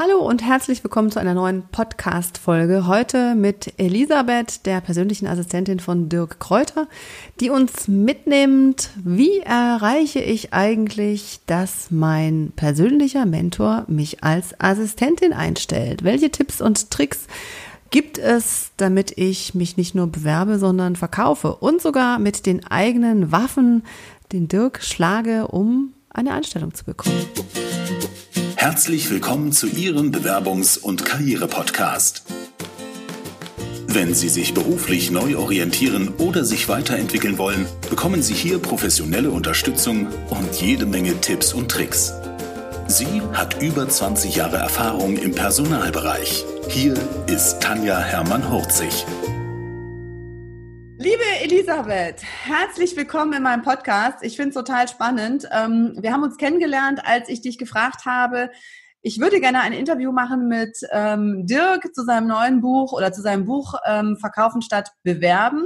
Hallo und herzlich willkommen zu einer neuen Podcast-Folge. Heute mit Elisabeth, der persönlichen Assistentin von Dirk Kräuter, die uns mitnimmt, wie erreiche ich eigentlich, dass mein persönlicher Mentor mich als Assistentin einstellt? Welche Tipps und Tricks gibt es, damit ich mich nicht nur bewerbe, sondern verkaufe und sogar mit den eigenen Waffen den Dirk schlage, um eine Anstellung zu bekommen? Herzlich willkommen zu Ihrem Bewerbungs- und Karriere-Podcast. Wenn Sie sich beruflich neu orientieren oder sich weiterentwickeln wollen, bekommen Sie hier professionelle Unterstützung und jede Menge Tipps und Tricks. Sie hat über 20 Jahre Erfahrung im Personalbereich. Hier ist Tanja Hermann-Hurzig. Liebe Elisabeth, herzlich willkommen in meinem Podcast. Ich finde es total spannend. Ähm, wir haben uns kennengelernt, als ich dich gefragt habe, ich würde gerne ein Interview machen mit ähm, Dirk zu seinem neuen Buch oder zu seinem Buch ähm, Verkaufen statt Bewerben.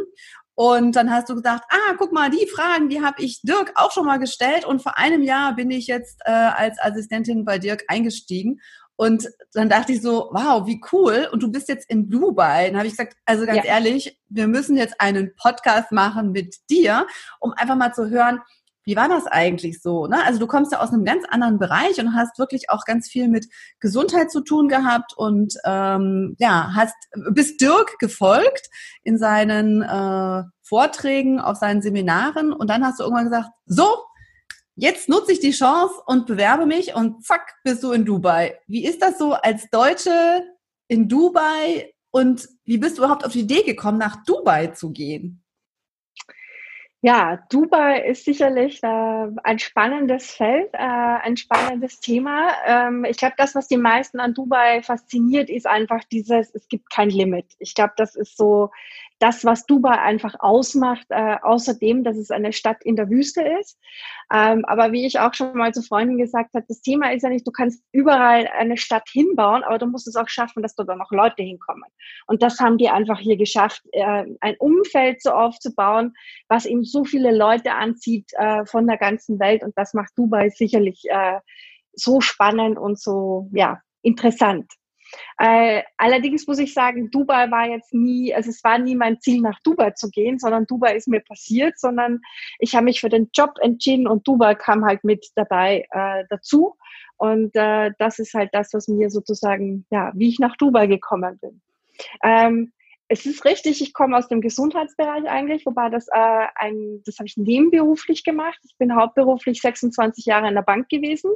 Und dann hast du gesagt, ah, guck mal, die Fragen, die habe ich Dirk auch schon mal gestellt. Und vor einem Jahr bin ich jetzt äh, als Assistentin bei Dirk eingestiegen. Und dann dachte ich so, wow, wie cool. Und du bist jetzt in Dubai. Dann habe ich gesagt, also ganz ja. ehrlich, wir müssen jetzt einen Podcast machen mit dir, um einfach mal zu hören, wie war das eigentlich so? Ne? Also du kommst ja aus einem ganz anderen Bereich und hast wirklich auch ganz viel mit Gesundheit zu tun gehabt und ähm, ja, hast bist Dirk gefolgt in seinen äh, Vorträgen, auf seinen Seminaren und dann hast du irgendwann gesagt, so, jetzt nutze ich die Chance und bewerbe mich und zack, bist du in Dubai. Wie ist das so als Deutsche in Dubai und wie bist du überhaupt auf die Idee gekommen, nach Dubai zu gehen? Ja, Dubai ist sicherlich äh, ein spannendes Feld, äh, ein spannendes Thema. Ähm, ich glaube, das, was die meisten an Dubai fasziniert, ist einfach dieses, es gibt kein Limit. Ich glaube, das ist so das, was Dubai einfach ausmacht, äh, außerdem, dass es eine Stadt in der Wüste ist. Ähm, aber wie ich auch schon mal zu Freunden gesagt habe, das Thema ist ja nicht, du kannst überall eine Stadt hinbauen, aber du musst es auch schaffen, dass da noch Leute hinkommen. Und das haben die einfach hier geschafft, äh, ein Umfeld so aufzubauen, was eben so viele Leute anzieht äh, von der ganzen Welt. Und das macht Dubai sicherlich äh, so spannend und so, ja, interessant. Äh, allerdings muss ich sagen, Dubai war jetzt nie, also es war nie mein Ziel, nach Dubai zu gehen, sondern Dubai ist mir passiert, sondern ich habe mich für den Job entschieden und Dubai kam halt mit dabei äh, dazu. Und äh, das ist halt das, was mir sozusagen, ja, wie ich nach Dubai gekommen bin. Ähm, es ist richtig, ich komme aus dem Gesundheitsbereich eigentlich, wobei das äh, ein, das habe ich nebenberuflich gemacht. Ich bin hauptberuflich 26 Jahre in der Bank gewesen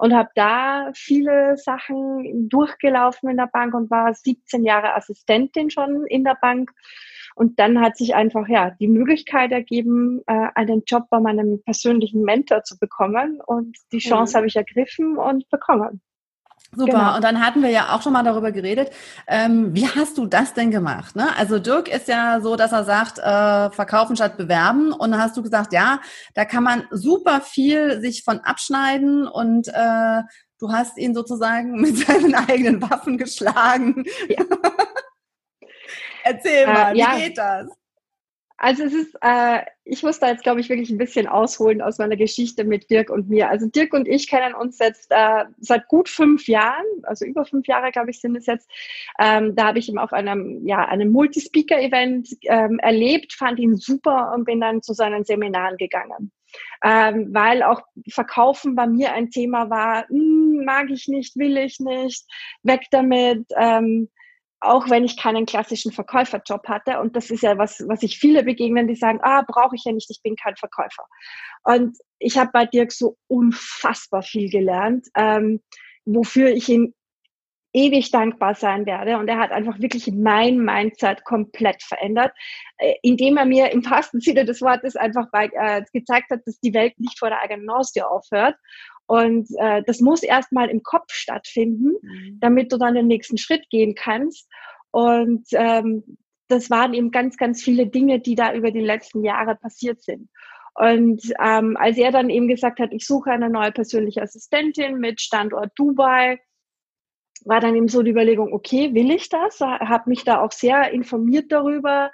und habe da viele Sachen durchgelaufen in der Bank und war 17 Jahre Assistentin schon in der Bank. Und dann hat sich einfach ja die Möglichkeit ergeben, äh, einen Job bei meinem persönlichen Mentor zu bekommen. Und die Chance mhm. habe ich ergriffen und bekommen. Super. Genau. Und dann hatten wir ja auch schon mal darüber geredet. Ähm, wie hast du das denn gemacht? Ne? Also Dirk ist ja so, dass er sagt, äh, verkaufen statt bewerben. Und dann hast du gesagt, ja, da kann man super viel sich von abschneiden und äh, du hast ihn sozusagen mit seinen eigenen Waffen geschlagen. Ja. Erzähl äh, mal, äh, ja. wie geht das? Also es ist, äh, ich muss da jetzt, glaube ich, wirklich ein bisschen ausholen aus meiner Geschichte mit Dirk und mir. Also Dirk und ich kennen uns jetzt äh, seit gut fünf Jahren, also über fünf Jahre, glaube ich, sind es jetzt. Ähm, da habe ich ihn auf einem, ja, einem Multispeaker-Event ähm, erlebt, fand ihn super und bin dann zu seinen Seminaren gegangen. Ähm, weil auch Verkaufen bei mir ein Thema war, hm, mag ich nicht, will ich nicht, weg damit. Ähm, auch wenn ich keinen klassischen Verkäuferjob hatte. Und das ist ja was, was ich viele begegnen, die sagen, ah, brauche ich ja nicht, ich bin kein Verkäufer. Und ich habe bei Dirk so unfassbar viel gelernt, ähm, wofür ich ihm ewig dankbar sein werde. Und er hat einfach wirklich mein Mindset komplett verändert, äh, indem er mir im wahrsten Sinne des Wortes einfach bei, äh, gezeigt hat, dass die Welt nicht vor der eigenen Haustür aufhört und äh, das muss erstmal im Kopf stattfinden, mhm. damit du dann den nächsten Schritt gehen kannst. Und ähm, das waren eben ganz, ganz viele Dinge, die da über die letzten Jahre passiert sind. Und ähm, als er dann eben gesagt hat, ich suche eine neue persönliche Assistentin mit Standort Dubai, war dann eben so die Überlegung, okay, will ich das? Habe mich da auch sehr informiert darüber,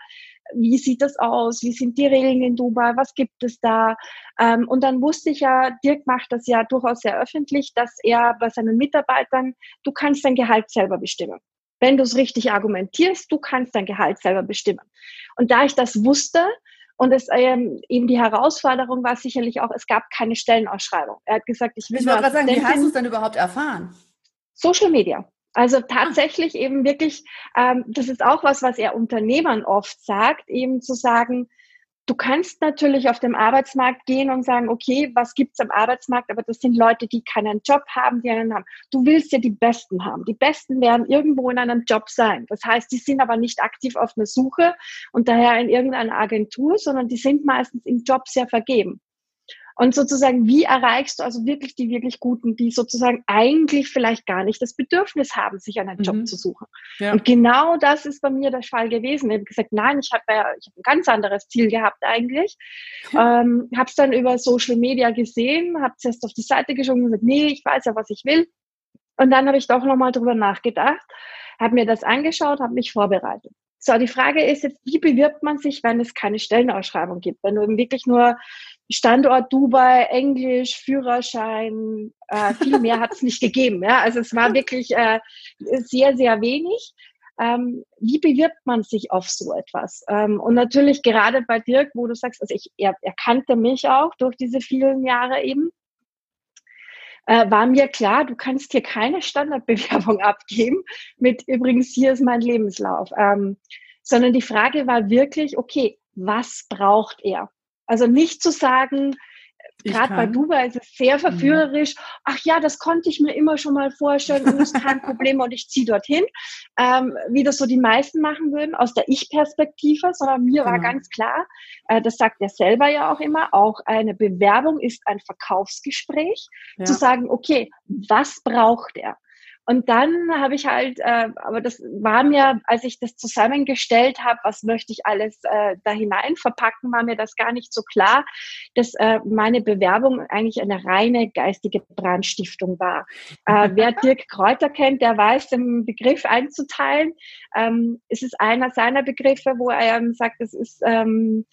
wie sieht das aus? Wie sind die Regeln in Dubai? Was gibt es da? Ähm, und dann wusste ich ja, Dirk macht das ja durchaus sehr öffentlich, dass er bei seinen Mitarbeitern, du kannst dein Gehalt selber bestimmen. Wenn du es richtig argumentierst, du kannst dein Gehalt selber bestimmen. Und da ich das wusste, und es ähm, eben die Herausforderung war sicherlich auch, es gab keine Stellenausschreibung. Er hat gesagt, ich will. Ich wollte gerade sagen, wie hast du es denn überhaupt erfahren? Social Media. Also tatsächlich ah. eben wirklich, ähm, das ist auch was, was er Unternehmern oft sagt, eben zu sagen, du kannst natürlich auf dem Arbeitsmarkt gehen und sagen, okay, was gibt's am Arbeitsmarkt? Aber das sind Leute, die keinen Job haben, die einen haben. Du willst ja die Besten haben. Die Besten werden irgendwo in einem Job sein. Das heißt, die sind aber nicht aktiv auf einer Suche und daher in irgendeiner Agentur, sondern die sind meistens im Job sehr vergeben. Und sozusagen, wie erreichst du also wirklich die wirklich Guten, die sozusagen eigentlich vielleicht gar nicht das Bedürfnis haben, sich einen Job mhm. zu suchen. Ja. Und genau das ist bei mir der Fall gewesen. Ich habe gesagt, nein, ich habe ich hab ein ganz anderes Ziel gehabt eigentlich. ähm, habe es dann über Social Media gesehen, habe es erst auf die Seite geschoben und gesagt, nee, ich weiß ja, was ich will. Und dann habe ich doch nochmal drüber nachgedacht, habe mir das angeschaut, habe mich vorbereitet. So, die Frage ist jetzt, wie bewirbt man sich, wenn es keine Stellenausschreibung gibt? Wenn du eben wirklich nur Standort Dubai, Englisch, Führerschein, äh, viel mehr hat es nicht gegeben. Ja? Also es war wirklich äh, sehr, sehr wenig. Ähm, wie bewirbt man sich auf so etwas? Ähm, und natürlich gerade bei Dirk, wo du sagst, also ich, er, er kannte mich auch durch diese vielen Jahre eben, äh, war mir klar, du kannst hier keine Standardbewerbung abgeben mit übrigens, hier ist mein Lebenslauf. Ähm, sondern die Frage war wirklich, okay, was braucht er? Also nicht zu sagen, gerade bei Dubai ist es sehr mhm. verführerisch. Ach ja, das konnte ich mir immer schon mal vorstellen und ist kein Problem und ich ziehe dorthin, ähm, wie das so die meisten machen würden aus der Ich-Perspektive, sondern mir genau. war ganz klar, äh, das sagt er selber ja auch immer, auch eine Bewerbung ist ein Verkaufsgespräch, ja. zu sagen, okay, was braucht er? Und dann habe ich halt, äh, aber das war mir, als ich das zusammengestellt habe, was möchte ich alles äh, da hinein verpacken, war mir das gar nicht so klar, dass äh, meine Bewerbung eigentlich eine reine geistige Brandstiftung war. Äh, wer Dirk Kräuter kennt, der weiß, den Begriff einzuteilen. Ähm, es ist einer seiner Begriffe, wo er ähm, sagt, es ist ähm,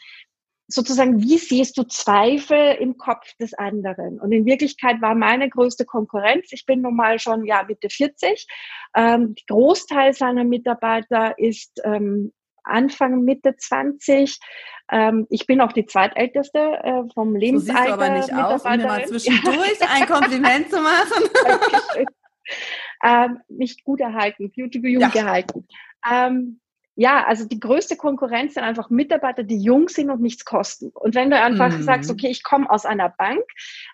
sozusagen, wie siehst du Zweifel im Kopf des anderen? Und in Wirklichkeit war meine größte Konkurrenz, ich bin nun mal schon ja Mitte 40, ähm, Großteil seiner Mitarbeiter ist ähm, Anfang, Mitte 20. Ähm, ich bin auch die zweitälteste äh, vom Lebensalter. So siehst du aber nicht aus, um mir mal zwischendurch ein Kompliment zu machen. ähm, mich gut erhalten, beauty jung ja. gehalten. Ähm, ja, also die größte Konkurrenz sind einfach Mitarbeiter, die jung sind und nichts kosten. Und wenn du einfach mhm. sagst, okay, ich komme aus einer Bank,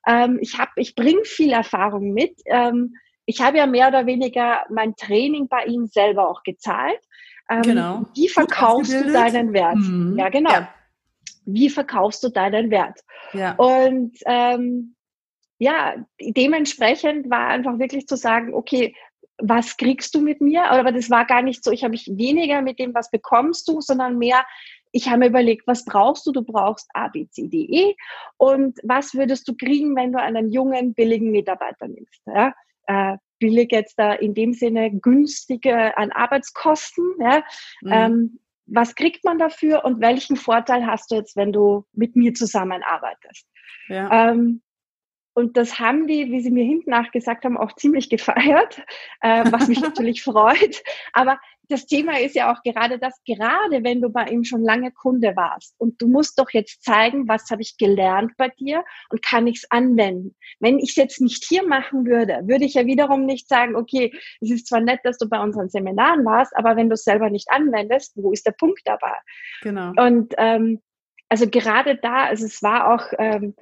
ähm, ich habe, ich bringe viel Erfahrung mit. Ähm, ich habe ja mehr oder weniger mein Training bei ihnen selber auch gezahlt. Ähm, genau. Wie verkaufst du deinen Wert? Mhm. Ja, genau. Ja. Wie verkaufst du deinen Wert? Ja. Und ähm, ja, dementsprechend war einfach wirklich zu sagen, okay, was kriegst du mit mir? Aber das war gar nicht so, ich habe mich weniger mit dem, was bekommst du, sondern mehr, ich habe mir überlegt, was brauchst du? Du brauchst A, B, C, D, E. Und was würdest du kriegen, wenn du einen jungen, billigen Mitarbeiter nimmst? Ja? Äh, billig jetzt da in dem Sinne günstige an Arbeitskosten. Ja? Mhm. Ähm, was kriegt man dafür und welchen Vorteil hast du jetzt, wenn du mit mir zusammenarbeitest? Ja. Ähm, und das haben die, wie sie mir hinten nach gesagt haben, auch ziemlich gefeiert, äh, was mich natürlich freut. Aber das Thema ist ja auch gerade das, gerade wenn du bei ihm schon lange Kunde warst und du musst doch jetzt zeigen, was habe ich gelernt bei dir und kann ich es anwenden. Wenn ich es jetzt nicht hier machen würde, würde ich ja wiederum nicht sagen, okay, es ist zwar nett, dass du bei unseren Seminaren warst, aber wenn du es selber nicht anwendest, wo ist der Punkt dabei? Genau. Und ähm, also gerade da, also es war auch ähm,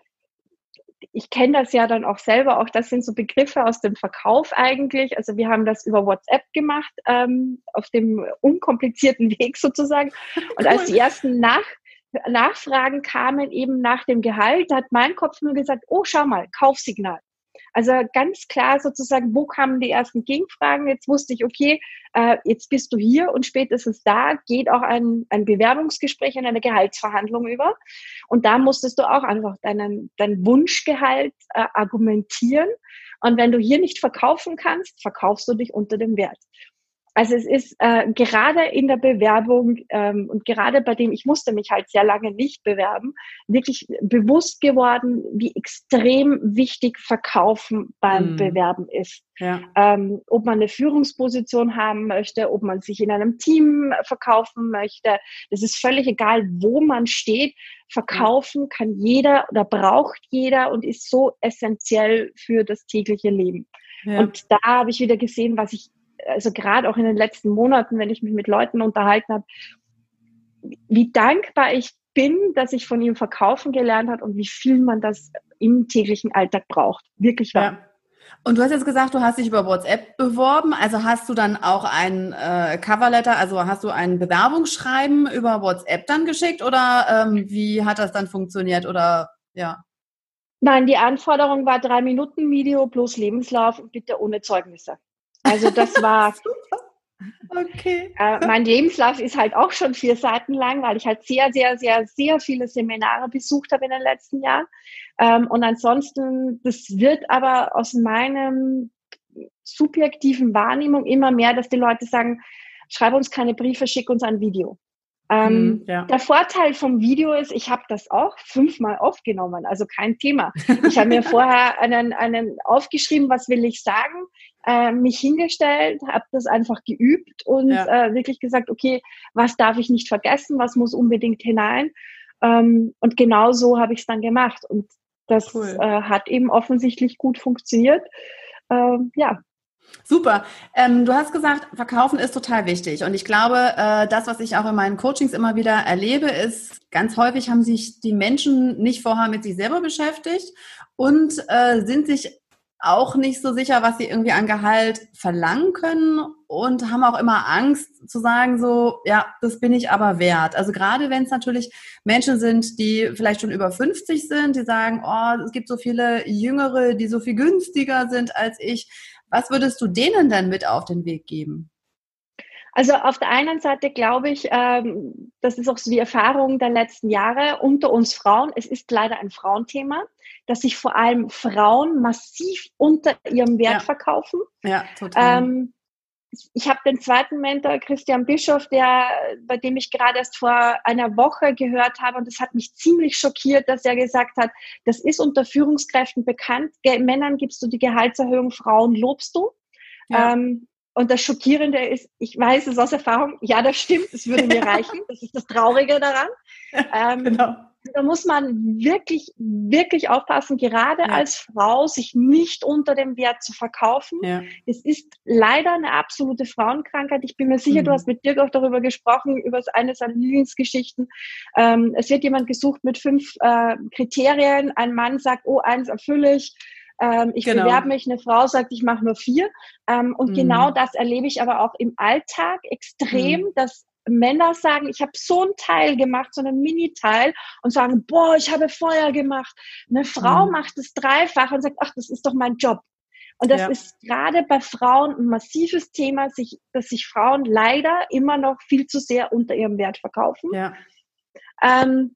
ich kenne das ja dann auch selber, auch das sind so Begriffe aus dem Verkauf eigentlich. Also wir haben das über WhatsApp gemacht, ähm, auf dem unkomplizierten Weg sozusagen. Und cool. als die ersten Nach Nachfragen kamen eben nach dem Gehalt, hat mein Kopf nur gesagt, oh, schau mal, Kaufsignal. Also ganz klar sozusagen, wo kamen die ersten Gegenfragen? Jetzt wusste ich, okay, äh, jetzt bist du hier und spätestens da geht auch ein, ein Bewerbungsgespräch in eine Gehaltsverhandlung über. Und da musstest du auch einfach deinen, dein Wunschgehalt äh, argumentieren. Und wenn du hier nicht verkaufen kannst, verkaufst du dich unter dem Wert. Also es ist äh, gerade in der Bewerbung ähm, und gerade bei dem, ich musste mich halt sehr lange nicht bewerben, wirklich bewusst geworden, wie extrem wichtig Verkaufen beim mm. Bewerben ist. Ja. Ähm, ob man eine Führungsposition haben möchte, ob man sich in einem Team verkaufen möchte, das ist völlig egal, wo man steht. Verkaufen kann jeder oder braucht jeder und ist so essentiell für das tägliche Leben. Ja. Und da habe ich wieder gesehen, was ich also gerade auch in den letzten Monaten, wenn ich mich mit Leuten unterhalten habe, wie dankbar ich bin, dass ich von ihm verkaufen gelernt habe und wie viel man das im täglichen Alltag braucht. Wirklich wahr. Ja. Und du hast jetzt gesagt, du hast dich über WhatsApp beworben. Also hast du dann auch ein äh, Coverletter, also hast du ein Bewerbungsschreiben über WhatsApp dann geschickt oder ähm, wie hat das dann funktioniert oder ja? Nein, die Anforderung war drei Minuten Video plus Lebenslauf und bitte ohne Zeugnisse. Also das war. Okay. Äh, mein Lebenslauf ist halt auch schon vier Seiten lang, weil ich halt sehr, sehr, sehr, sehr viele Seminare besucht habe in den letzten Jahren. Ähm, und ansonsten, das wird aber aus meinem subjektiven Wahrnehmung immer mehr, dass die Leute sagen, schreib uns keine Briefe, schick uns ein Video. Ähm, mhm, ja. Der Vorteil vom Video ist, ich habe das auch fünfmal aufgenommen, also kein Thema. Ich habe mir vorher einen, einen aufgeschrieben, was will ich sagen, äh, mich hingestellt, habe das einfach geübt und ja. äh, wirklich gesagt, okay, was darf ich nicht vergessen, was muss unbedingt hinein. Ähm, und genau so habe ich es dann gemacht. Und das cool. äh, hat eben offensichtlich gut funktioniert. Ähm, ja, Super. Ähm, du hast gesagt, Verkaufen ist total wichtig. Und ich glaube, äh, das, was ich auch in meinen Coachings immer wieder erlebe, ist, ganz häufig haben sich die Menschen nicht vorher mit sich selber beschäftigt und äh, sind sich auch nicht so sicher, was sie irgendwie an Gehalt verlangen können und haben auch immer Angst zu sagen, so, ja, das bin ich aber wert. Also gerade wenn es natürlich Menschen sind, die vielleicht schon über 50 sind, die sagen, oh, es gibt so viele Jüngere, die so viel günstiger sind als ich was würdest du denen denn mit auf den Weg geben? Also auf der einen Seite glaube ich, ähm, das ist auch so die Erfahrung der letzten Jahre unter uns Frauen. Es ist leider ein Frauenthema, dass sich vor allem Frauen massiv unter ihrem Wert ja. verkaufen. Ja, total. Ähm, ich habe den zweiten Mentor, Christian Bischof, der, bei dem ich gerade erst vor einer Woche gehört habe, und das hat mich ziemlich schockiert, dass er gesagt hat, das ist unter Führungskräften bekannt. Männern gibst du die Gehaltserhöhung, Frauen lobst du. Ja. Ähm, und das Schockierende ist, ich weiß es aus Erfahrung, ja, das stimmt, es würde mir reichen. Das ist das Traurige daran. Ähm, genau da muss man wirklich, wirklich aufpassen, gerade ja. als Frau, sich nicht unter dem Wert zu verkaufen. Ja. Es ist leider eine absolute Frauenkrankheit. Ich bin mir sicher, mhm. du hast mit Dirk auch darüber gesprochen, über eine seiner Lieblingsgeschichten. Ähm, es wird jemand gesucht mit fünf äh, Kriterien. Ein Mann sagt, oh, eins erfülle ich. Ähm, ich genau. bewerbe mich, eine Frau sagt, ich mache nur vier. Ähm, und mhm. genau das erlebe ich aber auch im Alltag extrem, mhm. dass Männer sagen, ich habe so einen Teil gemacht, so einen Mini-Teil und sagen, boah, ich habe Feuer gemacht. Eine Frau mhm. macht es dreifach und sagt, ach, das ist doch mein Job. Und das ja. ist gerade bei Frauen ein massives Thema, sich, dass sich Frauen leider immer noch viel zu sehr unter ihrem Wert verkaufen. Ja. Ähm,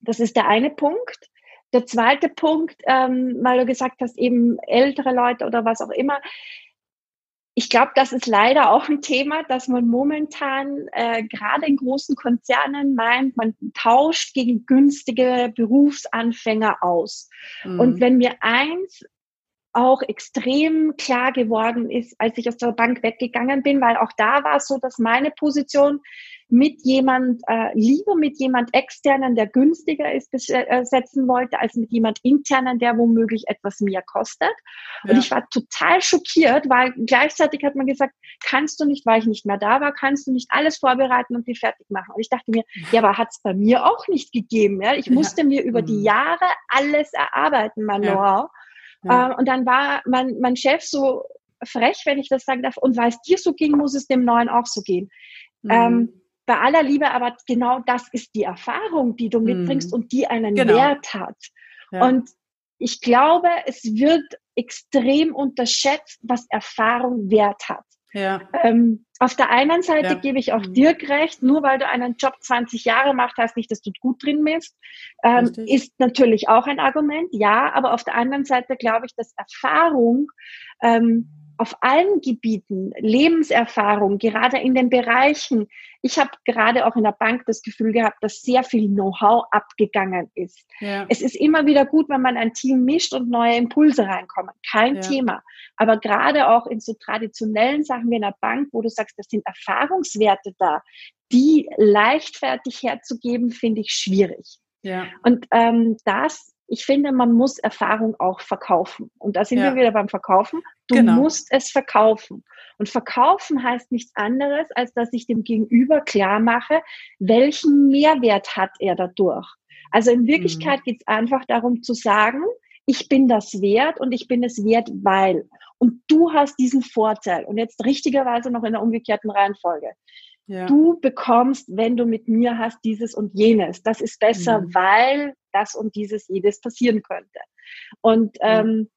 das ist der eine Punkt. Der zweite Punkt, ähm, weil du gesagt hast, eben ältere Leute oder was auch immer, ich glaube, das ist leider auch ein Thema, dass man momentan äh, gerade in großen Konzernen meint, man tauscht gegen günstige Berufsanfänger aus. Mhm. Und wenn mir eins auch extrem klar geworden ist, als ich aus der Bank weggegangen bin, weil auch da war es so, dass meine Position mit jemand, äh, lieber mit jemand externen, der günstiger ist, besetzen wollte, als mit jemand internen, der womöglich etwas mehr kostet. Ja. Und ich war total schockiert, weil gleichzeitig hat man gesagt, kannst du nicht, weil ich nicht mehr da war, kannst du nicht alles vorbereiten und die fertig machen. Und ich dachte mir, ja, aber hat es bei mir auch nicht gegeben. Ja? Ich musste ja. mir über die mhm. Jahre alles erarbeiten, mein ja. Know-how. Ja. Äh, und dann war mein, mein Chef so frech, wenn ich das sagen darf, und weil es dir so ging, muss es dem Neuen auch so gehen. Mhm. Ähm, bei aller Liebe, aber genau das ist die Erfahrung, die du mitbringst mhm. und die einen genau. Wert hat. Ja. Und ich glaube, es wird extrem unterschätzt, was Erfahrung Wert hat. Ja. Ähm, auf der einen Seite ja. gebe ich auch mhm. Dirk recht, nur weil du einen Job 20 Jahre machst, heißt nicht, dass du gut drin bist. Ähm, ist natürlich auch ein Argument, ja, aber auf der anderen Seite glaube ich, dass Erfahrung ähm, auf allen Gebieten, Lebenserfahrung, gerade in den Bereichen. Ich habe gerade auch in der Bank das Gefühl gehabt, dass sehr viel Know-how abgegangen ist. Ja. Es ist immer wieder gut, wenn man ein Team mischt und neue Impulse reinkommen. Kein ja. Thema. Aber gerade auch in so traditionellen Sachen wie in der Bank, wo du sagst, das sind Erfahrungswerte da, die leichtfertig herzugeben, finde ich schwierig. Ja. Und ähm, das ich finde, man muss Erfahrung auch verkaufen. Und da sind ja. wir wieder beim Verkaufen. Du genau. musst es verkaufen. Und verkaufen heißt nichts anderes, als dass ich dem Gegenüber klar mache, welchen Mehrwert hat er dadurch. Also in Wirklichkeit mhm. geht es einfach darum zu sagen, ich bin das wert und ich bin es wert, weil. Und du hast diesen Vorteil. Und jetzt richtigerweise noch in der umgekehrten Reihenfolge. Ja. Du bekommst, wenn du mit mir hast, dieses und jenes. Das ist besser, mhm. weil das und dieses jedes passieren könnte. Und ähm,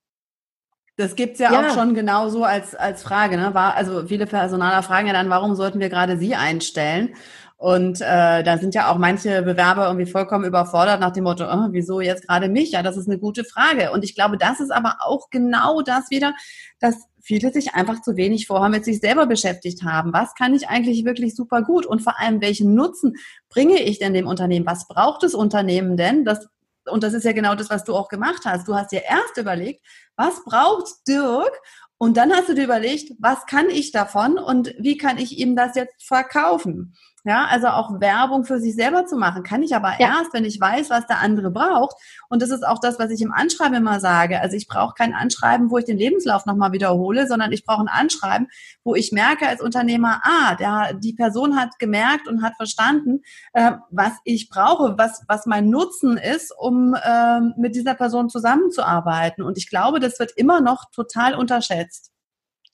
das gibt's ja, ja, auch schon genauso als, als Frage. Ne? War, also viele Personaler fragen ja dann, warum sollten wir gerade Sie einstellen? Und äh, da sind ja auch manche Bewerber irgendwie vollkommen überfordert nach dem Motto, oh, wieso jetzt gerade mich? Ja, das ist eine gute Frage. Und ich glaube, das ist aber auch genau das wieder, dass viele sich einfach zu wenig vorher mit sich selber beschäftigt haben. Was kann ich eigentlich wirklich super gut? Und vor allem, welchen Nutzen bringe ich denn dem Unternehmen? Was braucht das Unternehmen denn? Das, und das ist ja genau das, was du auch gemacht hast. Du hast dir erst überlegt, was braucht Dirk? Und dann hast du dir überlegt, was kann ich davon und wie kann ich ihm das jetzt verkaufen? Ja, also auch Werbung für sich selber zu machen, kann ich aber ja. erst, wenn ich weiß, was der andere braucht. Und das ist auch das, was ich im Anschreiben immer sage. Also ich brauche kein Anschreiben, wo ich den Lebenslauf nochmal wiederhole, sondern ich brauche ein Anschreiben, wo ich merke als Unternehmer, ah, der, die Person hat gemerkt und hat verstanden, äh, was ich brauche, was, was mein Nutzen ist, um äh, mit dieser Person zusammenzuarbeiten. Und ich glaube, das wird immer noch total unterschätzt.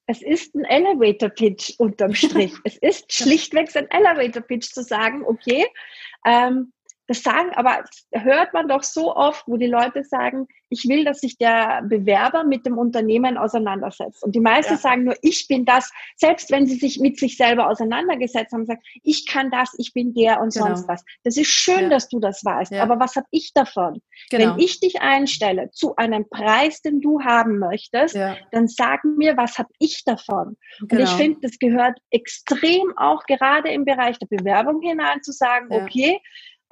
Es ist ein Elevator Pitch unterm Strich. es ist schlichtweg ein Elevator Pitch zu sagen, okay, ähm, das sagen, aber hört man doch so oft, wo die Leute sagen, ich will, dass sich der Bewerber mit dem Unternehmen auseinandersetzt. Und die meisten ja. sagen nur, ich bin das, selbst wenn sie sich mit sich selber auseinandergesetzt haben, sagen, ich kann das, ich bin der und genau. sonst was. Das ist schön, ja. dass du das weißt, ja. aber was habe ich davon? Genau. Wenn ich dich einstelle zu einem Preis, den du haben möchtest, dann sag mir, was habe ich davon? Genau. Und ich genau. finde, das gehört extrem auch gerade im Bereich der Bewerbung hinein zu sagen, okay,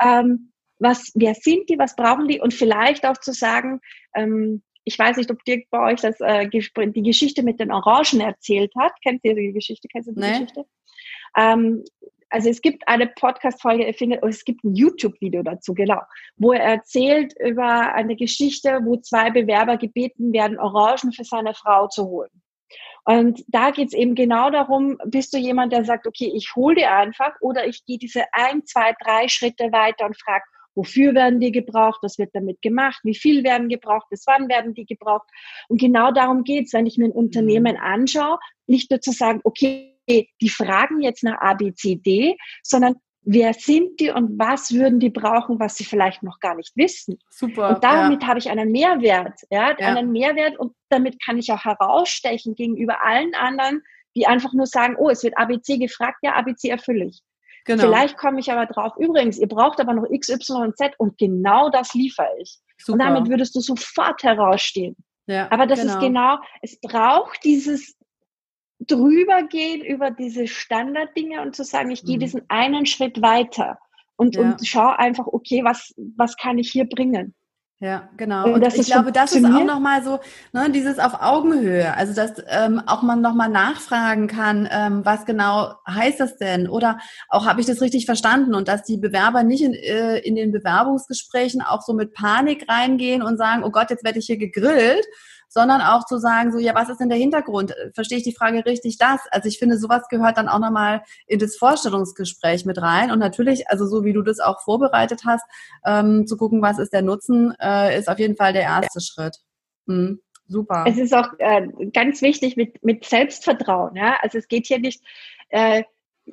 ähm, was, wer sind die, was brauchen die und vielleicht auch zu sagen, ähm, ich weiß nicht, ob Dirk bei euch das, äh, die Geschichte mit den Orangen erzählt hat. Kennt ihr die Geschichte? Kennst du die nee. Geschichte? Ähm, also es gibt eine Podcast-Folge, er findet, oh, es gibt ein YouTube-Video dazu, genau, wo er erzählt über eine Geschichte, wo zwei Bewerber gebeten werden, Orangen für seine Frau zu holen. Und da geht es eben genau darum, bist du jemand, der sagt, okay, ich hole dir einfach oder ich gehe diese ein, zwei, drei Schritte weiter und frage, wofür werden die gebraucht, was wird damit gemacht, wie viel werden gebraucht, bis wann werden die gebraucht. Und genau darum geht es, wenn ich mir ein Unternehmen mhm. anschaue, nicht nur zu sagen, okay, die fragen jetzt nach A, B, C, D, sondern wer sind die und was würden die brauchen, was sie vielleicht noch gar nicht wissen. Super. Und damit ja. habe ich einen Mehrwert, ja, ja, einen Mehrwert und damit kann ich auch herausstechen gegenüber allen anderen, die einfach nur sagen, oh, es wird ABC gefragt, ja, ABC erfülle ich. Genau. Vielleicht komme ich aber drauf, übrigens, ihr braucht aber noch X, Y und Z und genau das liefere ich. Super. Und damit würdest du sofort herausstehen. Ja, aber das genau. ist genau, es braucht dieses drüber gehen über diese Standarddinge und zu sagen, ich gehe mhm. diesen einen Schritt weiter und, ja. und schaue einfach, okay, was, was kann ich hier bringen? Ja, genau. Und, und ich glaube, das ist auch nochmal so, ne, dieses auf Augenhöhe. Also, dass ähm, auch man nochmal nachfragen kann, ähm, was genau heißt das denn? Oder auch habe ich das richtig verstanden? Und dass die Bewerber nicht in, äh, in den Bewerbungsgesprächen auch so mit Panik reingehen und sagen, oh Gott, jetzt werde ich hier gegrillt, sondern auch zu sagen, so, ja, was ist denn der Hintergrund? Verstehe ich die Frage richtig? Das? Also ich finde, sowas gehört dann auch nochmal in das Vorstellungsgespräch mit rein. Und natürlich, also so wie du das auch vorbereitet hast, ähm, zu gucken, was ist der Nutzen, äh, ist auf jeden Fall der erste. Schritt. Mhm. Super. Es ist auch äh, ganz wichtig mit, mit Selbstvertrauen. Ja? Also es geht hier nicht, äh,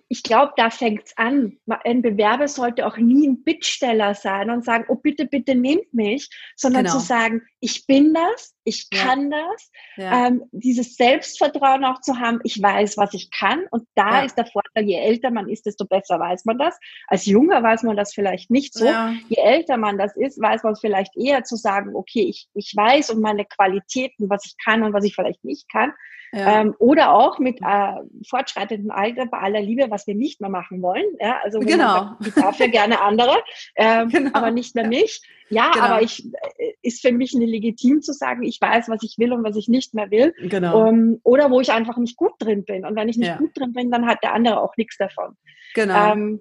ich glaube, da fängt es an. Ein Bewerber sollte auch nie ein Bittsteller sein und sagen, oh bitte, bitte nehmt mich, sondern genau. zu sagen, ich bin das, ich kann ja. das. Ja. Ähm, dieses Selbstvertrauen auch zu haben, ich weiß, was ich kann. Und da ja. ist der Vorteil, je älter man ist, desto besser weiß man das. Als Junger weiß man das vielleicht nicht so. Je älter man das ist, weiß man vielleicht eher zu sagen, okay, ich, ich weiß um meine Qualitäten, was ich kann und was ich vielleicht nicht kann. Ja. Ähm, oder auch mit äh, fortschreitendem Alter bei aller Liebe, was wir nicht mehr machen wollen. Ja, also genau. Ich darf ja gerne andere, ähm, genau. aber nicht mehr mich. Ja, genau. aber ich äh, ist für mich eine legitim zu sagen, ich weiß, was ich will und was ich nicht mehr will. Genau. Um, ähm, oder wo ich einfach nicht gut drin bin. Und wenn ich nicht ja. gut drin bin, dann hat der andere auch nichts davon. Genau. Ähm,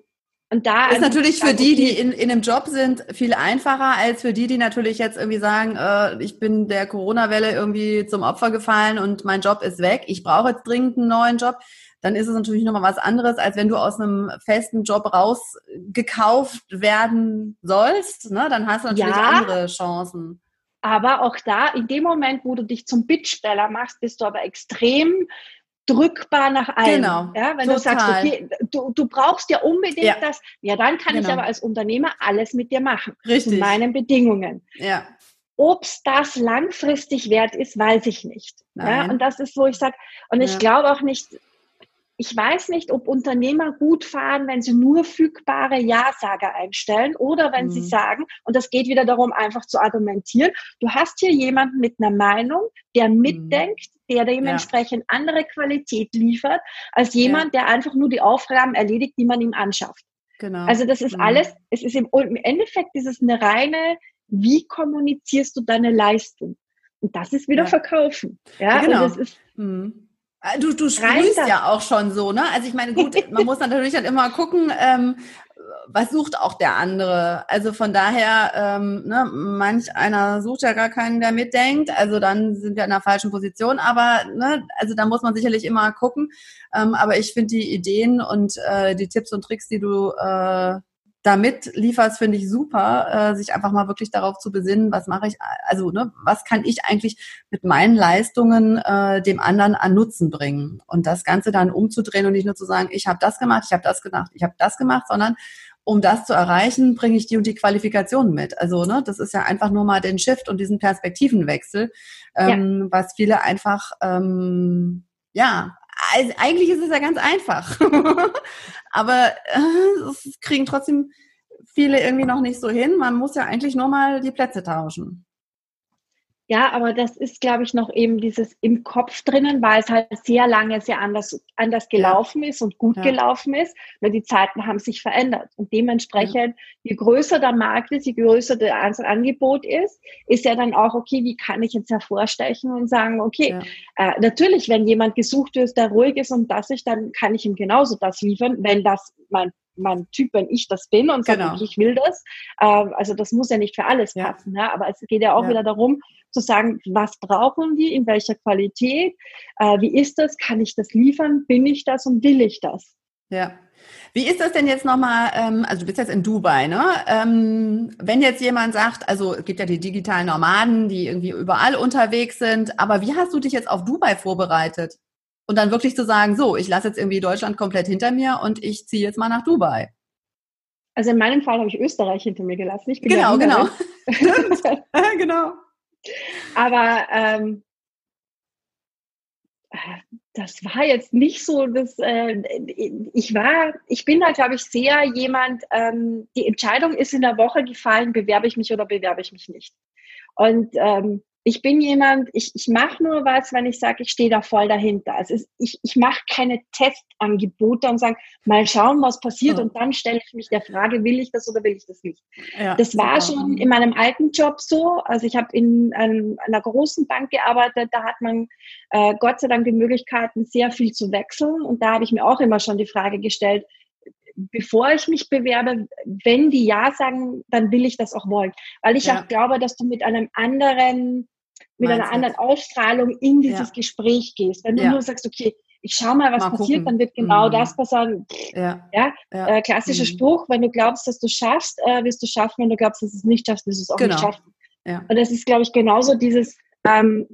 und da ist natürlich für die, die in, in einem Job sind, viel einfacher als für die, die natürlich jetzt irgendwie sagen, äh, ich bin der Corona-Welle irgendwie zum Opfer gefallen und mein Job ist weg. Ich brauche jetzt dringend einen neuen Job. Dann ist es natürlich nochmal was anderes, als wenn du aus einem festen Job rausgekauft werden sollst. Ne? Dann hast du natürlich ja, andere Chancen. Aber auch da, in dem Moment, wo du dich zum Bittsteller machst, bist du aber extrem drückbar nach allen. Genau. Ja, wenn total. du sagst, okay, du, du brauchst ja unbedingt ja. das, ja, dann kann genau. ich aber als Unternehmer alles mit dir machen. Richtig. Zu meinen Bedingungen. Ja. Ob es das langfristig wert ist, weiß ich nicht. Ja, und das ist, wo ich sage, und ich glaube auch nicht, ich weiß nicht, ob Unternehmer gut fahren, wenn sie nur fügbare Ja-Sager einstellen oder wenn mhm. sie sagen, und das geht wieder darum, einfach zu argumentieren, du hast hier jemanden mit einer Meinung, der mhm. mitdenkt, der dementsprechend ja. andere Qualität liefert, als jemand, ja. der einfach nur die Aufgaben erledigt, die man ihm anschafft. Genau. Also das ist mhm. alles, es ist im, im Endeffekt ist es eine reine, wie kommunizierst du deine Leistung? Und das ist wieder ja. Verkaufen. Ja, genau. Und das ist, mhm. Äh, du, du sprühst ja auch schon so, ne? Also ich meine, gut, man muss natürlich dann immer gucken, ähm, was sucht auch der andere. Also von daher, ähm, ne, manch einer sucht ja gar keinen, der mitdenkt. Also dann sind wir in einer falschen Position. Aber ne, also da muss man sicherlich immer gucken. Ähm, aber ich finde die Ideen und äh, die Tipps und Tricks, die du äh, damit lieferst, finde ich super, äh, sich einfach mal wirklich darauf zu besinnen, was mache ich, also ne, was kann ich eigentlich mit meinen Leistungen äh, dem anderen an Nutzen bringen und das Ganze dann umzudrehen und nicht nur zu sagen, ich habe das gemacht, ich habe das gemacht, ich habe das gemacht, sondern um das zu erreichen, bringe ich die und die Qualifikationen mit. Also ne, das ist ja einfach nur mal den Shift und diesen Perspektivenwechsel, ähm, ja. was viele einfach ähm, ja also eigentlich ist es ja ganz einfach. Aber äh, es kriegen trotzdem viele irgendwie noch nicht so hin. Man muss ja eigentlich nur mal die Plätze tauschen. Ja, aber das ist, glaube ich, noch eben dieses im Kopf drinnen, weil es halt sehr lange sehr anders, anders gelaufen ja. ist und gut ja. gelaufen ist. Nur die Zeiten haben sich verändert. Und dementsprechend, ja. je größer der Markt ist, je größer das Angebot ist, ist ja dann auch, okay, wie kann ich jetzt hervorstechen und sagen, okay, äh, natürlich, wenn jemand gesucht wird, der ruhig ist und das ich, dann kann ich ihm genauso das liefern, wenn das mein mein Typ, wenn ich das bin und sage, genau. ich will das. Ähm, also das muss ja nicht für alles passen. Ja. Aber es geht ja auch ja. wieder darum, zu sagen, was brauchen die, in welcher Qualität, äh, wie ist das, kann ich das liefern, bin ich das und will ich das? Ja. Wie ist das denn jetzt nochmal, ähm, also du bist jetzt in Dubai, ne? Ähm, wenn jetzt jemand sagt, also es gibt ja die digitalen Nomaden, die irgendwie überall unterwegs sind, aber wie hast du dich jetzt auf Dubai vorbereitet? Und dann wirklich zu sagen, so, ich lasse jetzt irgendwie Deutschland komplett hinter mir und ich ziehe jetzt mal nach Dubai. Also in meinem Fall habe ich Österreich hinter mir gelassen. Ich bin genau, genau. genau. Aber ähm, das war jetzt nicht so, dass äh, ich war, ich bin da, glaube ich, sehr jemand, ähm, die Entscheidung ist in der Woche gefallen, bewerbe ich mich oder bewerbe ich mich nicht. Und ähm, ich bin jemand, ich, ich mache nur was, wenn ich sage, ich stehe da voll dahinter. Also ich, ich mache keine Testangebote und sage, mal schauen, was passiert oh. und dann stelle ich mich der Frage, will ich das oder will ich das nicht. Ja, das war super. schon in meinem alten Job so. Also ich habe in einem, einer großen Bank gearbeitet, da hat man äh, Gott sei Dank die Möglichkeiten, sehr viel zu wechseln. Und da habe ich mir auch immer schon die Frage gestellt, bevor ich mich bewerbe, wenn die Ja sagen, dann will ich das auch wollen. Weil ich ja. auch glaube, dass du mit einem anderen mit Mindset. einer anderen Ausstrahlung in dieses ja. Gespräch gehst. Wenn du ja. nur sagst, okay, ich schau mal, was mal passiert, gucken. dann wird genau mhm. das passieren. Ja. ja? Äh, klassischer mhm. Spruch, wenn du glaubst, dass du schaffst, äh, wirst du schaffen. Wenn du glaubst, dass du es nicht schaffst, wirst du es auch genau. nicht schaffen. Ja. Und das ist, glaube ich, genauso dieses, ähm,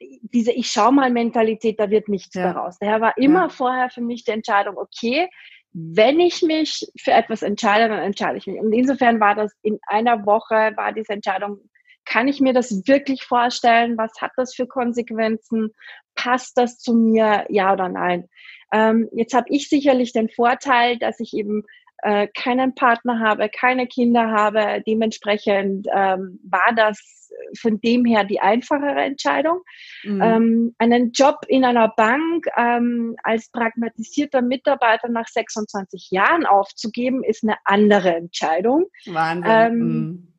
diese Ich schau mal Mentalität, da wird nichts ja. daraus. Daher war immer vorher für mich die Entscheidung, okay, wenn ich mich für etwas entscheide, dann entscheide ich mich. Und insofern war das in einer Woche, war diese Entscheidung kann ich mir das wirklich vorstellen? Was hat das für Konsequenzen? Passt das zu mir? Ja oder nein? Ähm, jetzt habe ich sicherlich den Vorteil, dass ich eben äh, keinen Partner habe, keine Kinder habe. Dementsprechend ähm, war das von dem her die einfachere Entscheidung. Mhm. Ähm, einen Job in einer Bank ähm, als pragmatisierter Mitarbeiter nach 26 Jahren aufzugeben, ist eine andere Entscheidung. Wahnsinn. Ähm, mhm.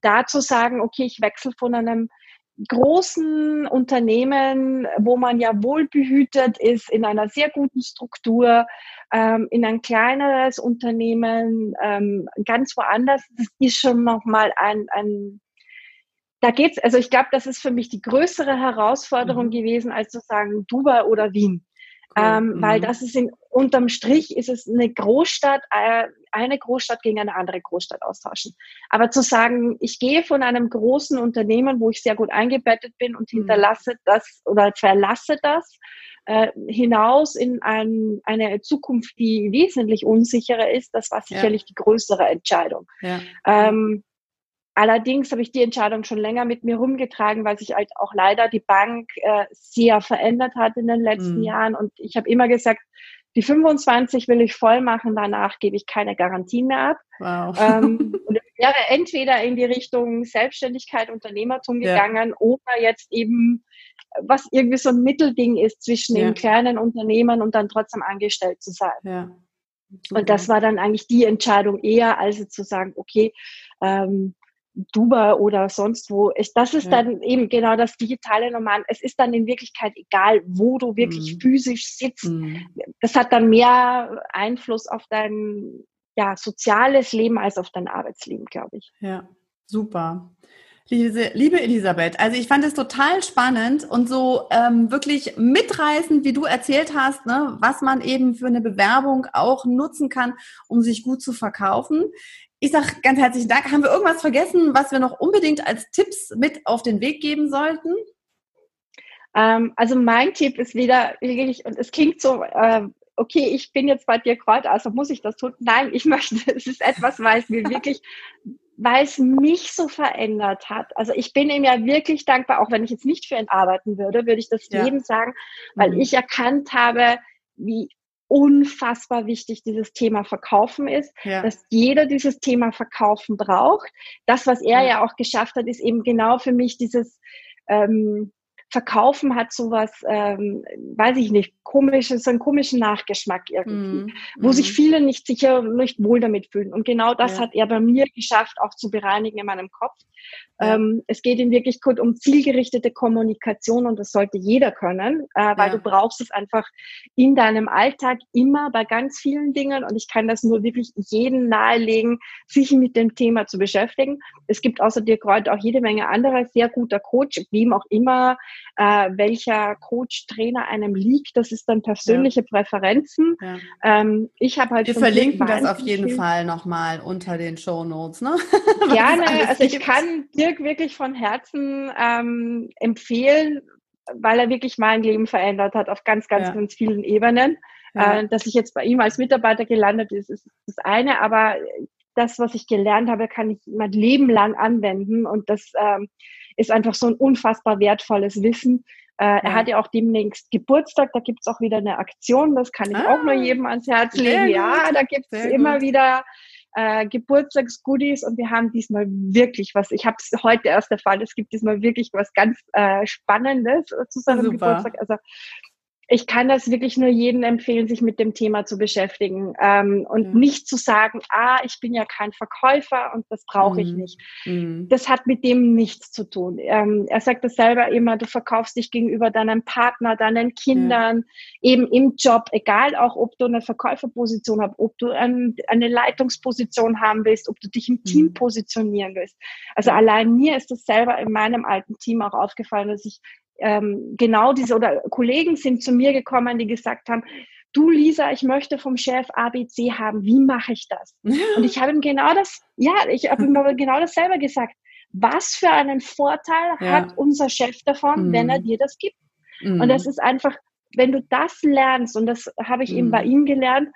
Da zu sagen, okay, ich wechsle von einem großen Unternehmen, wo man ja wohlbehütet ist, in einer sehr guten Struktur, ähm, in ein kleineres Unternehmen, ähm, ganz woanders, das ist schon nochmal ein, ein da geht's, also ich glaube, das ist für mich die größere Herausforderung mhm. gewesen, als zu sagen Dubai oder Wien. Cool. Ähm, mhm. Weil das ist in, unterm Strich ist es eine Großstadt, äh, eine Großstadt gegen eine andere Großstadt austauschen. Aber zu sagen, ich gehe von einem großen Unternehmen, wo ich sehr gut eingebettet bin und mhm. hinterlasse das oder verlasse das, äh, hinaus in ein, eine Zukunft, die wesentlich unsicherer ist, das war sicherlich ja. die größere Entscheidung. Ja. Ähm, allerdings habe ich die Entscheidung schon länger mit mir rumgetragen, weil sich halt auch leider die Bank äh, sehr verändert hat in den letzten mhm. Jahren. Und ich habe immer gesagt, die 25 will ich voll machen, danach gebe ich keine Garantien mehr ab. Wow. Ähm, und es wäre entweder in die Richtung Selbstständigkeit, Unternehmertum gegangen ja. oder jetzt eben was irgendwie so ein Mittelding ist zwischen ja. dem kleinen Unternehmen und dann trotzdem angestellt zu sein. Ja. Und das war dann eigentlich die Entscheidung eher, als zu sagen, okay, ähm, Dubai oder sonst wo. Ich, das ist ja. dann eben genau das digitale Normal. Es ist dann in Wirklichkeit egal, wo du wirklich mhm. physisch sitzt. Mhm. Das hat dann mehr Einfluss auf dein ja, soziales Leben als auf dein Arbeitsleben, glaube ich. Ja, super. Liebe, liebe Elisabeth, also ich fand es total spannend und so ähm, wirklich mitreißend, wie du erzählt hast, ne, was man eben für eine Bewerbung auch nutzen kann, um sich gut zu verkaufen. Ich sage ganz herzlichen Dank. Haben wir irgendwas vergessen, was wir noch unbedingt als Tipps mit auf den Weg geben sollten? Ähm, also mein Tipp ist wieder wirklich, und es klingt so, äh, okay, ich bin jetzt bei dir Kräuter, also muss ich das tun? Nein, ich möchte, es ist etwas, weil es mir wirklich weil es mich so verändert hat. Also ich bin ihm ja wirklich dankbar, auch wenn ich jetzt nicht für ihn arbeiten würde, würde ich das ja. jedem sagen, weil mhm. ich erkannt habe, wie unfassbar wichtig dieses Thema Verkaufen ist, ja. dass jeder dieses Thema Verkaufen braucht. Das, was er ja. ja auch geschafft hat, ist eben genau für mich dieses ähm, Verkaufen hat sowas, ähm, weiß ich nicht, komisches, einen komischen Nachgeschmack irgendwie, mm, wo mm. sich viele nicht sicher, nicht wohl damit fühlen. Und genau das ja. hat er bei mir geschafft, auch zu bereinigen in meinem Kopf. Ja. Ähm, es geht in Wirklichkeit um zielgerichtete Kommunikation und das sollte jeder können, äh, weil ja. du brauchst es einfach in deinem Alltag immer bei ganz vielen Dingen und ich kann das nur wirklich jedem nahelegen, sich mit dem Thema zu beschäftigen. Es gibt außer dir gerade auch jede Menge anderer sehr guter Coach, wem auch immer äh, welcher Coach, Trainer einem liegt. Das ist dann persönliche ja. Präferenzen. Ja. Ähm, ich habe halt. Wir verlinken das auf jeden viel. Fall nochmal unter den Show Notes. Ne? Gerne. Also ich kann Dirk wirklich von Herzen ähm, empfehlen, weil er wirklich mein Leben verändert hat auf ganz, ganz, ja. ganz vielen Ebenen. Äh, dass ich jetzt bei ihm als Mitarbeiter gelandet ist, ist das eine, aber das, was ich gelernt habe, kann ich mein Leben lang anwenden und das ähm, ist einfach so ein unfassbar wertvolles Wissen. Äh, ja. Er hat ja auch demnächst Geburtstag, da gibt's auch wieder eine Aktion, das kann ich ah, auch nur jedem ans Herz legen. Ja, da gibt's immer gut. wieder äh, Geburtstagsgoodies und wir haben diesmal wirklich was, ich habe es heute erst erfahren, es gibt diesmal wirklich was ganz äh, Spannendes zu seinem Super. Geburtstag. Also ich kann das wirklich nur jedem empfehlen, sich mit dem Thema zu beschäftigen ähm, und mhm. nicht zu sagen, ah, ich bin ja kein Verkäufer und das brauche mhm. ich nicht. Mhm. Das hat mit dem nichts zu tun. Ähm, er sagt das selber immer, du verkaufst dich gegenüber deinem Partner, deinen Kindern, ja. eben im Job, egal auch, ob du eine Verkäuferposition hast, ob du ein, eine Leitungsposition haben willst, ob du dich im Team mhm. positionieren willst. Also allein mir ist das selber in meinem alten Team auch aufgefallen, dass ich ähm, genau diese oder Kollegen sind zu mir gekommen, die gesagt haben, du Lisa, ich möchte vom Chef ABC haben, wie mache ich das? Und ich habe ihm genau das, ja, ich habe ihm genau das selber gesagt. Was für einen Vorteil ja. hat unser Chef davon, mhm. wenn er dir das gibt? Mhm. Und das ist einfach, wenn du das lernst, und das habe ich mhm. eben bei ihm gelernt,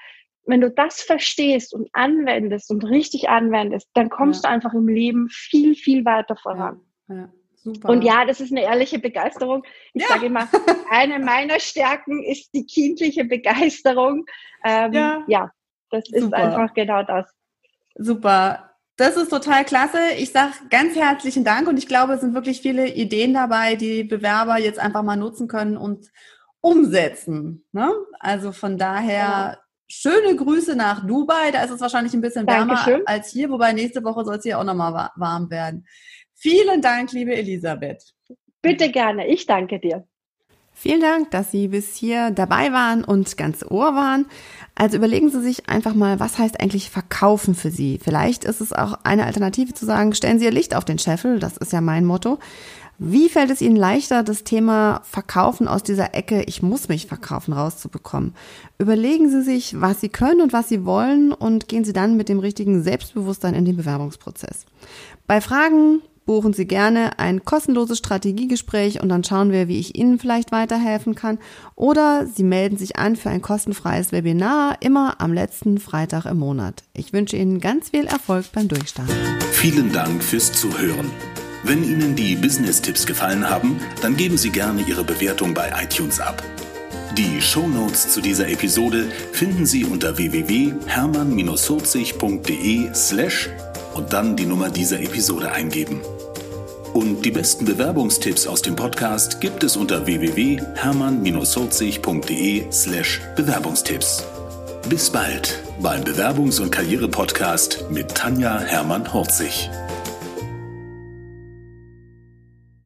wenn du das verstehst und anwendest und richtig anwendest, dann kommst ja. du einfach im Leben viel, viel weiter voran. Ja. Super. Und ja, das ist eine ehrliche Begeisterung. Ich ja. sage immer, eine meiner Stärken ist die kindliche Begeisterung. Ähm, ja. ja. Das ist Super. einfach genau das. Super. Das ist total klasse. Ich sage ganz herzlichen Dank und ich glaube, es sind wirklich viele Ideen dabei, die Bewerber jetzt einfach mal nutzen können und umsetzen. Ne? Also von daher ja. schöne Grüße nach Dubai. Da ist es wahrscheinlich ein bisschen wärmer Dankeschön. als hier, wobei nächste Woche soll es hier auch nochmal warm werden. Vielen Dank, liebe Elisabeth. Bitte gerne. Ich danke dir. Vielen Dank, dass Sie bis hier dabei waren und ganz Ohr waren. Also überlegen Sie sich einfach mal, was heißt eigentlich verkaufen für Sie? Vielleicht ist es auch eine Alternative zu sagen, stellen Sie Ihr Licht auf den Scheffel, das ist ja mein Motto. Wie fällt es Ihnen leichter, das Thema Verkaufen aus dieser Ecke, ich muss mich verkaufen, rauszubekommen? Überlegen Sie sich, was Sie können und was Sie wollen und gehen Sie dann mit dem richtigen Selbstbewusstsein in den Bewerbungsprozess. Bei Fragen buchen Sie gerne ein kostenloses Strategiegespräch und dann schauen wir, wie ich Ihnen vielleicht weiterhelfen kann. Oder Sie melden sich an für ein kostenfreies Webinar, immer am letzten Freitag im Monat. Ich wünsche Ihnen ganz viel Erfolg beim Durchstarten. Vielen Dank fürs Zuhören. Wenn Ihnen die Business-Tipps gefallen haben, dann geben Sie gerne Ihre Bewertung bei iTunes ab. Die Show Notes zu dieser Episode finden Sie unter www.hermann-40.de slash und dann die Nummer dieser Episode eingeben. Und die besten Bewerbungstipps aus dem Podcast gibt es unter www.hermann-40.de slash Bewerbungstipps. Bis bald beim Bewerbungs- und Karriere-Podcast mit Tanja Hermann-Horzig.